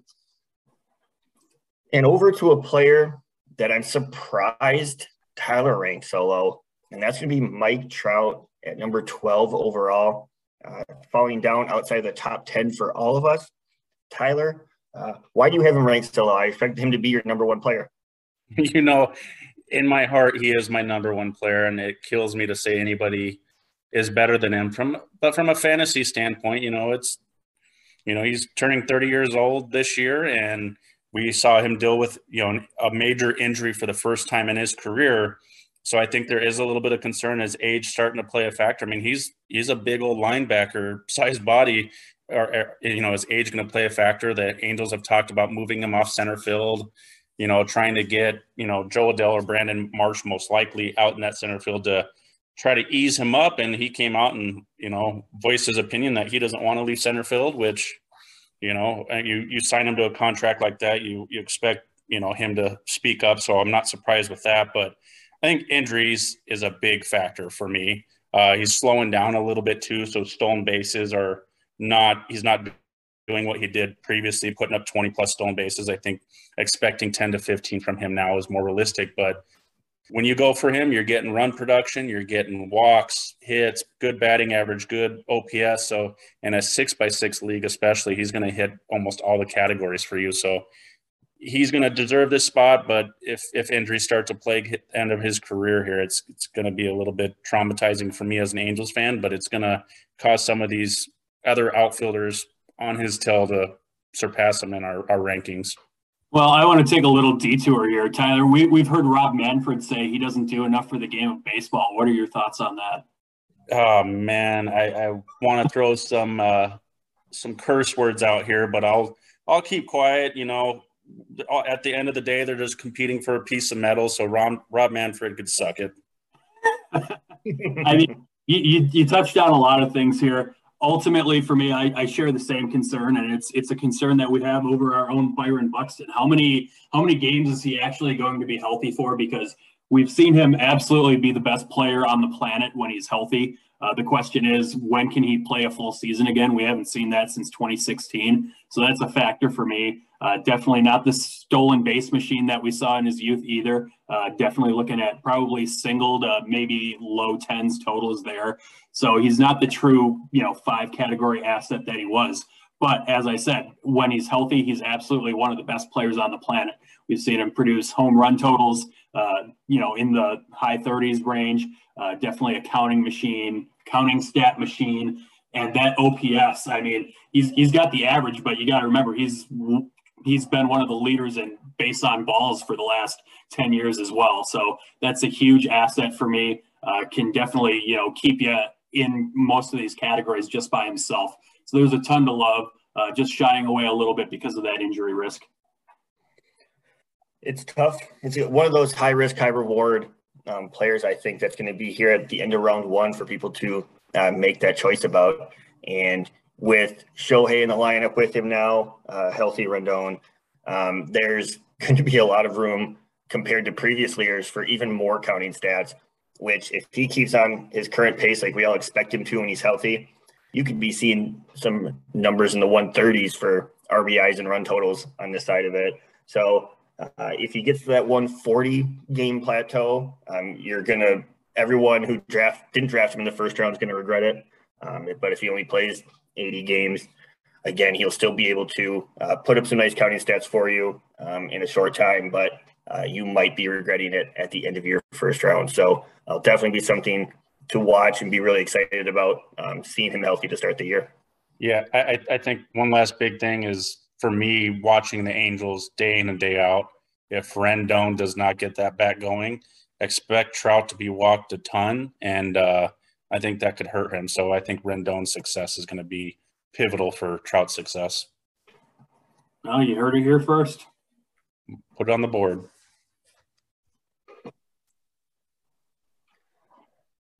And over to a player that I'm surprised Tyler ranked so low, and that's going to be Mike Trout at number 12 overall, uh, falling down outside the top 10 for all of us. Tyler, uh, why do you have him ranked so low? I expect him to be your number one player. You know, in my heart, he is my number one player, and it kills me to say anybody is better than him. From but from a fantasy standpoint, you know, it's you know he's turning 30 years old this year, and we saw him deal with you know a major injury for the first time in his career. So I think there is a little bit of concern as age starting to play a factor. I mean, he's he's a big old linebacker, size body, or, or you know, is age going to play a factor? The Angels have talked about moving him off center field, you know, trying to get you know Jo Adell or Brandon Marsh most likely out in that center field to try to ease him up. And he came out and you know voiced his opinion that he doesn't want to leave center field, which you know, you you sign him to a contract like that, you you expect you know him to speak up. So I'm not surprised with that. But I think injuries is a big factor for me. Uh, he's slowing down a little bit too, so stolen bases are not. He's not doing what he did previously, putting up 20 plus stolen bases. I think expecting 10 to 15 from him now is more realistic. But when you go for him, you're getting run production, you're getting walks, hits, good batting average, good OPS. So in a six by six league, especially, he's going to hit almost all the categories for you. So he's going to deserve this spot. But if if injuries start to plague end of his career here, it's it's going to be a little bit traumatizing for me as an Angels fan. But it's going to cause some of these other outfielders on his tail to surpass him in our, our rankings. Well, I want to take a little detour here, Tyler. We, we've heard Rob Manfred say he doesn't do enough for the game of baseball. What are your thoughts on that? Oh man, I, I want to throw some uh, some curse words out here, but I'll I'll keep quiet. You know, at the end of the day, they're just competing for a piece of metal. So Rob Rob Manfred could suck it. I mean, you, you, you touched on a lot of things here ultimately for me I, I, share the same concern and it's it's a concern that we have over our own byron buxton. How many how many games is he actually going to be healthy for? Because we've seen him absolutely be the best player on the planet when he's healthy uh, the question is when can he play a full season again we haven't seen that since 2016 so that's a factor for me uh, definitely not the stolen base machine that we saw in his youth either. Uh, definitely looking at probably singled, uh, maybe low tens totals there. So he's not the true, you know, five category asset that he was. But as I said, when he's healthy, he's absolutely one of the best players on the planet. We've seen him produce home run totals, uh, you know, in the high 30s range. Uh, definitely a counting machine, counting stat machine, and that OPS. I mean, he's he's got the average, but you got to remember he's he's been one of the leaders in base on balls for the last 10 years as well. So that's a huge asset for me. Uh, can definitely, you know, keep you in most of these categories just by himself. So there's a ton to love, uh, just shying away a little bit because of that injury risk. It's tough. It's one of those high risk, high reward um, players. I think that's going to be here at the end of round one for people to uh, make that choice about. And with Shohei in the lineup with him now, uh, healthy Rendon, um, there's going to be a lot of room compared to previous years for even more counting stats. Which, if he keeps on his current pace like we all expect him to when he's healthy, you could be seeing some numbers in the 130s for RBIs and run totals on this side of it. So uh, if he gets to that 140 game plateau, um, you're gonna everyone who draft didn't draft him in the first round is gonna regret it. Um, but if he only plays 80 games. Again, he'll still be able to uh, put up some nice counting stats for you um, in a short time, but uh, you might be regretting it at the end of your first round. So it'll definitely be something to watch and be really excited about um, seeing him healthy to start the year. Yeah, I, I think one last big thing is for me watching the Angels day in and day out. If Rendon does not get that back going, expect Trout to be walked a ton, and uh, I think that could hurt him. So I think Rendon's success is going to be pivotal for Trout's success. Well, you heard it here first. Put it on the board.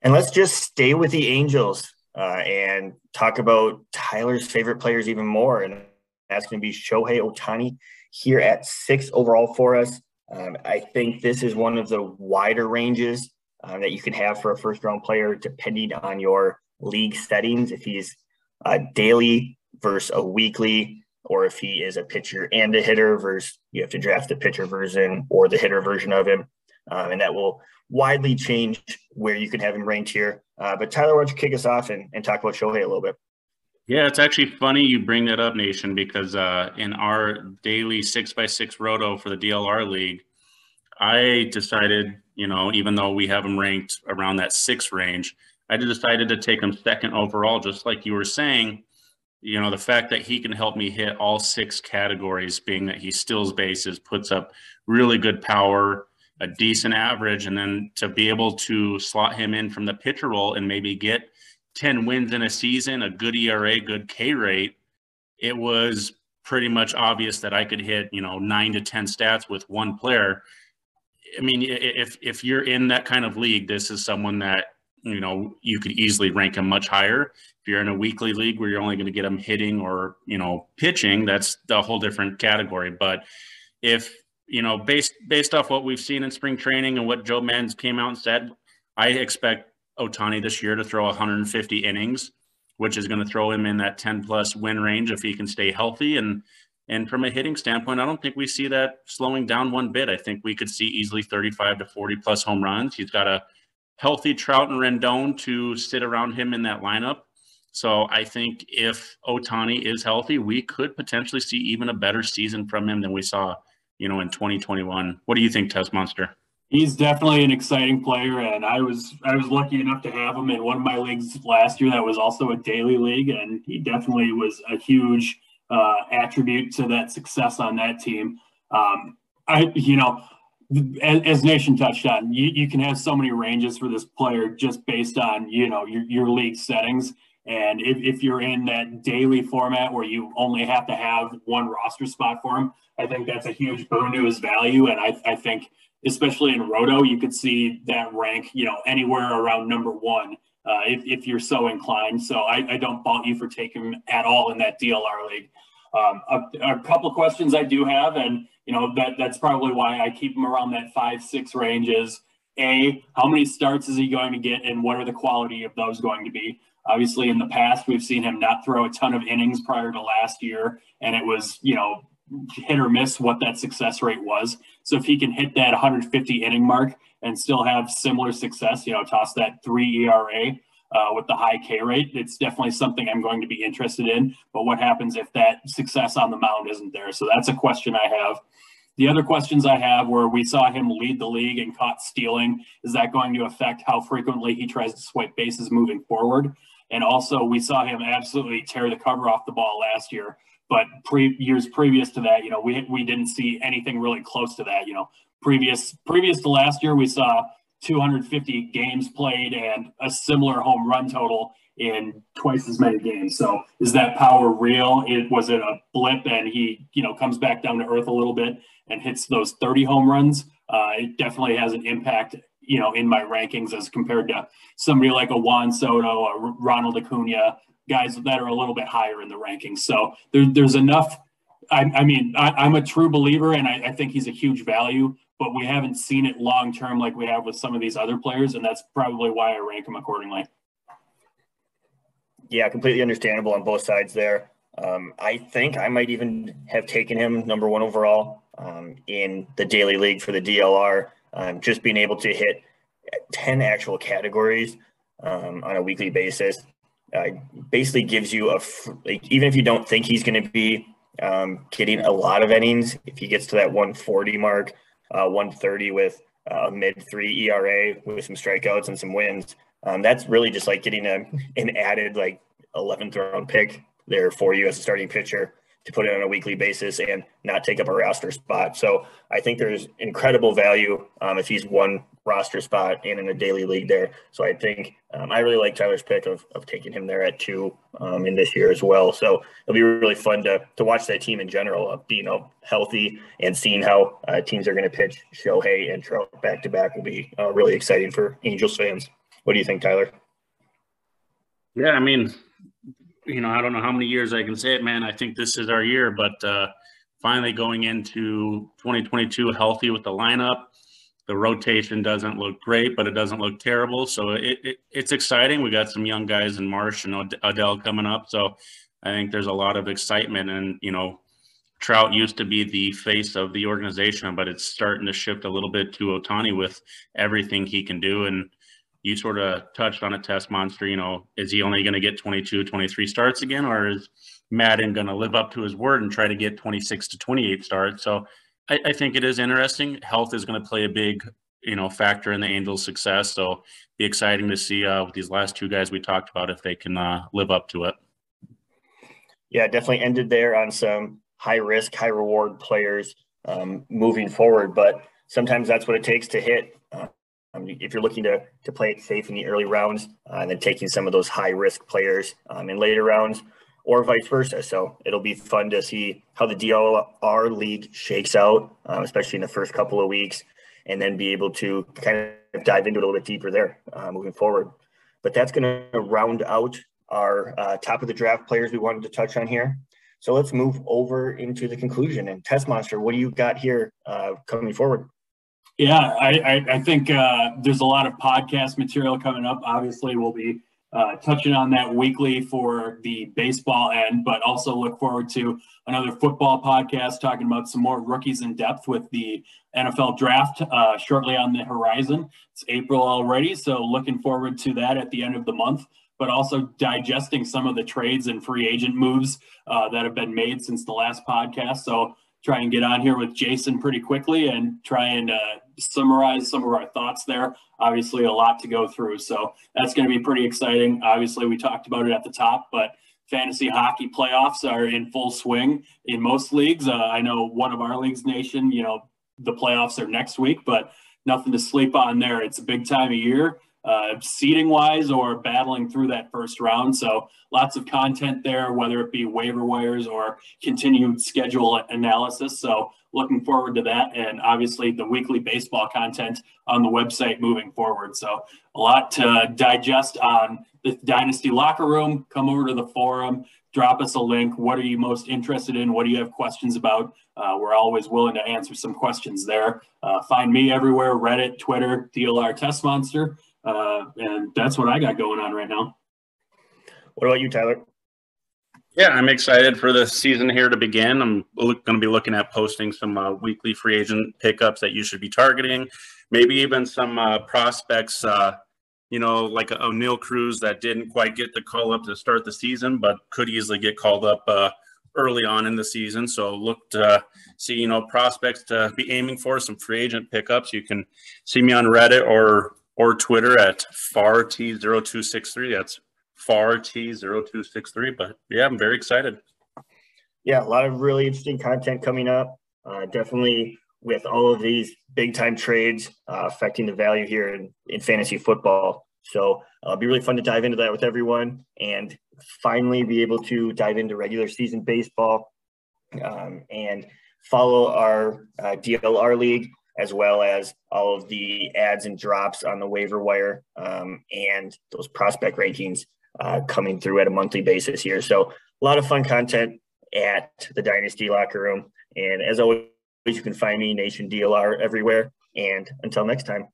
And let's just stay with the Angels uh, and talk about Tyler's favorite players even more. And that's going to be Shohei Ohtani here at six overall for us. Um, I think this is one of the wider ranges uh, that you can have for a first round player, depending on your league settings. If he's a daily versus a weekly, or if he is a pitcher and a hitter versus you have to draft the pitcher version or the hitter version of him. Um, and that will widely change where you can have him ranked here. Uh, but Tyler, why don't you kick us off and, and talk about Shohei a little bit? Yeah, it's actually funny you bring that up, Nation, because uh, in our daily six by six roto for the DLR League, I decided you know, even though we have him ranked around that six range, I decided to take him second overall, just like you were saying. You know, the fact that he can help me hit all six categories, being that he steals bases, puts up really good power, a decent average, and then to be able to slot him in from the pitcher role and maybe get 10 wins in a season, a good ERA, good K rate, it was pretty much obvious that I could hit, you know, nine to 10 stats with one player. I mean, if if you're in that kind of league, this is someone that you know you could easily rank him much higher. If you're in a weekly league where you're only going to get him hitting or you know pitching, that's a whole different category. But if you know based based off what we've seen in spring training and what Joe Maddon's came out and said, I expect Ohtani this year to throw 150 innings, which is going to throw him in that 10 plus win range if he can stay healthy and and from a hitting standpoint, I don't think we see that slowing down one bit. I think we could see easily 35 to 40 plus home runs. He's got a healthy Trout and Rendon to sit around him in that lineup. So I think if Ohtani is healthy, we could potentially see even a better season from him than we saw, you know, in 2021. What do you think, Tessmonster? He's definitely an exciting player, and I was I was lucky enough to have him in one of my leagues last year that was also a daily league, and he definitely was a huge uh, attribute to that success on that team. Um, I, you know, as, as Nation touched on, you, you can have so many ranges for this player just based on you know your, your league settings. And if, if you're in that daily format where you only have to have one roster spot for him, I think that's a huge boon to his value. And I, I think, especially in Roto, you could see that rank, you know, anywhere around number one uh, if, if you're so inclined. So I, I don't fault you for taking him at all in that DLR league. Um, a, a, couple of questions I do have, and you know that that's probably why I keep him around that five six range. Is a how many starts is he going to get, and what are the quality of those going to be? Obviously, in the past, we've seen him not throw a ton of innings prior to last year, and it was you know hit or miss what that success rate was. So if he can hit that 150 inning mark and still have similar success, you know, toss that three ERA uh, with the high K rate, it's definitely something I'm going to be interested in. But what happens if that success on the mound isn't there? So that's a question I have. The other questions I have where we saw him lead the league and caught stealing, is that going to affect how frequently he tries to swipe bases moving forward? And also, we saw him absolutely tear the cover off the ball last year. But pre- years previous to that, you know, we we didn't see anything really close to that. You know, previous previous to last year, we saw 250 games played and a similar home run total in twice as many games. So is that power real? It was it a blip and he, you know, comes back down to earth a little bit and hits those 30 home runs. Uh, it definitely has an impact, you know, in my rankings as compared to somebody like a Juan Soto or Ronald Acuna, guys that are a little bit higher in the rankings. So there, there's enough. I, I mean, I, am a true believer, and I, I, think he's a huge value. But we haven't seen it long term like we have with some of these other players, and that's probably why I rank him accordingly. Yeah, completely understandable on both sides there. Um, I think I might even have taken him number one overall um, in the daily league for the DLR. Um, just being able to hit 10 actual categories um, on a weekly basis uh, basically gives you a like, even if you don't think he's going to be um, getting a lot of innings, if he gets to that 140 mark, uh, 130 with a mid three ERA with some strikeouts and some wins, um, that's really just like getting a, an added like 11th round pick there for you as a starting pitcher to put it on a weekly basis and not take up a roster spot. So I think there's incredible value um, if he's one roster spot and in a daily league there. So I think um, I really like Tyler's pick of, of taking him there at two um, in this year as well. So it'll be really fun to, to watch that team in general of being uh, healthy and seeing how uh, teams are going to pitch Shohei and Trout back to back will be uh, really exciting for Angels fans. What do you think, Tyler? Yeah, I mean, you know, I don't know how many years I can say it, man. I think this is our year, but uh, finally going into 2022 healthy with the lineup. The rotation doesn't look great, but it doesn't look terrible. So it, it, it's exciting. We got some young guys in Marsh and Adell coming up. So I think there's a lot of excitement. And, you know, Trout used to be the face of the organization, but it's starting to shift a little bit to Ohtani with everything he can do. And you sort of touched on a Tessmonster. You know, is he only going to get 22, 23 starts again, or is Maddon going to live up to his word and try to get 26 to 28 starts? So I, I think it is interesting. Health is going to play a big, you know, factor in the Angels' success. So be exciting to see uh, with these last two guys we talked about if they can uh, live up to it. Yeah, definitely ended there on some high risk, high reward players um, moving forward, but sometimes that's what it takes to hit um, if you're looking to, to play it safe in the early rounds uh, and then taking some of those high risk players um, in later rounds or vice versa. So it'll be fun to see how the DLR league shakes out, uh, especially in the first couple of weeks, and then be able to kind of dive into it a little bit deeper there uh, moving forward. But that's going to round out our uh, top of the draft players we wanted to touch on here. So let's move over into the conclusion. And Tessmonster, what do you got here uh, coming forward? Yeah, I, I, I think uh, there's a lot of podcast material coming up. Obviously, we'll be uh, touching on that weekly for the baseball end, but also look forward to another football podcast talking about some more rookies in depth with the NFL draft uh, shortly on the horizon. It's April already, so looking forward to that at the end of the month. But also digesting some of the trades and free agent moves uh, that have been made since the last podcast. So try and get on here with Jason pretty quickly and try and uh, summarize some of our thoughts there. Obviously, a lot to go through. So that's going to be pretty exciting. Obviously, we talked about it at the top, but fantasy hockey playoffs are in full swing in most leagues. Uh, I know one of our leagues, Nation, you know, the playoffs are next week, but nothing to sleep on there. It's a big time of year, uh, seating wise or battling through that first round. So lots of content there, whether it be waiver wires or continued schedule analysis. So looking forward to that. And obviously the weekly baseball content on the website moving forward. So a lot to digest on the Dynasty locker room. Come over to the forum, drop us a link. What are you most interested in? What do you have questions about? Uh, we're always willing to answer some questions there. Uh, find me everywhere Reddit, Twitter, DLR Tessmonster. Uh, and that's what I got going on right now. What about you, Tyler? Yeah, I'm excited for the season here to begin. I'm going to be looking at posting some uh, weekly free agent pickups that you should be targeting, maybe even some uh, prospects, uh, you know, like Oneil Cruz that didn't quite get the call up to start the season, but could easily get called up uh, early on in the season. So look to see, you know, prospects to be aiming for some free agent pickups. You can see me on Reddit or or Twitter at FART0263. That's far T0263. But yeah, I'm very excited. Yeah, a lot of really interesting content coming up. Uh, definitely with all of these big time trades uh, affecting the value here in, in fantasy football. So uh, it'll be really fun to dive into that with everyone and finally be able to dive into regular season baseball um, and follow our uh, DLR league as well as all of the ads and drops on the waiver wire um, and those prospect rankings uh, coming through at a monthly basis here. So a lot of fun content at the Dynasty Locker Room. And as always, you can find me, Nation DLR, everywhere. And until next time.